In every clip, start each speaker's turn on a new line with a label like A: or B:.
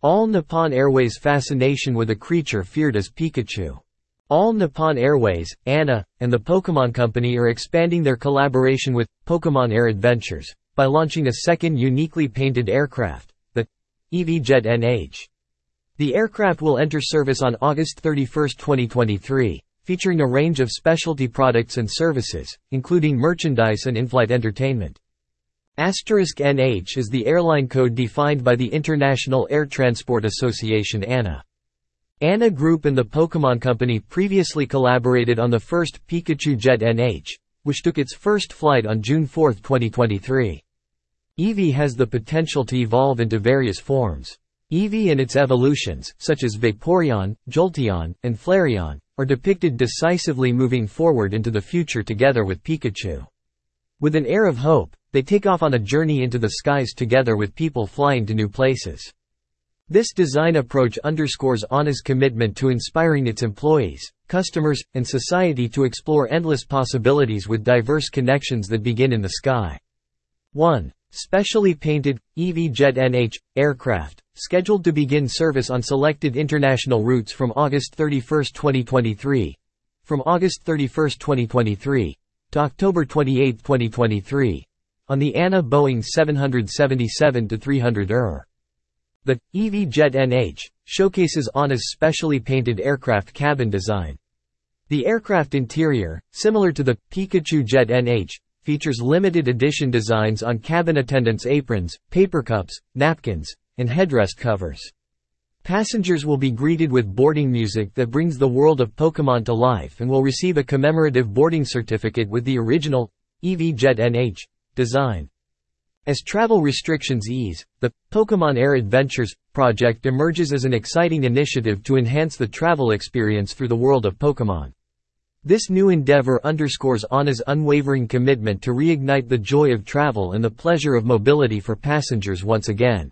A: All Nippon Airways' fascination with a creature feared as Pikachu. All Nippon Airways, ANA, and the Pokémon Company are expanding their collaboration with Pokémon Air Adventures by launching a second uniquely painted aircraft, the Eevee Jet NH. The aircraft will enter service on August 31, 2023, featuring a range of specialty products and services, including merchandise and in-flight entertainment. Asterisk NH is the airline code defined by the International Air Transport Association ANA. ANA Group and the Pokémon Company previously collaborated on the first Pikachu Jet NH, which took its first flight on June 4, 2023. Eevee has the potential to evolve into various forms. Eevee and its evolutions, such as Vaporeon, Jolteon, and Flareon, are depicted decisively moving forward into the future together with Pikachu. With an air of hope, they take off on a journey into the skies together with people flying to new places. This design approach underscores ANA's commitment to inspiring its employees, customers, and society to explore endless possibilities with diverse connections that begin in the sky. 1. Specially painted, Eevee Jet NH, aircraft, scheduled to begin service on selected international routes from August 31, 2023. From August 31, 2023, to October 28, 2023. On the ANA Boeing 777-300 ER. The Eevee Jet NH showcases ANA's specially painted aircraft cabin design. The aircraft interior, similar to the Pikachu Jet NH, features limited edition designs on cabin attendants' aprons, paper cups, napkins, and headrest covers. Passengers will be greeted with boarding music that brings the world of Pokemon to life and will receive a commemorative boarding certificate with the original Eevee Jet NH design. As travel restrictions ease, the Pokemon Air Adventures project emerges as an exciting initiative to enhance the travel experience through the world of Pokemon. This new endeavor underscores ANA's unwavering commitment to reignite the joy of travel and the pleasure of mobility for passengers once again.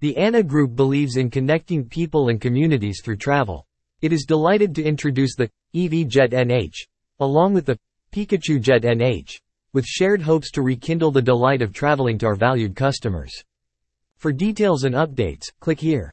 A: The ANA Group believes in connecting people and communities through travel. It is delighted to introduce the Eevee Jet NH, along with the Pikachu Jet NH, with shared hopes to rekindle the delight of traveling to our valued customers. For details and updates, click here.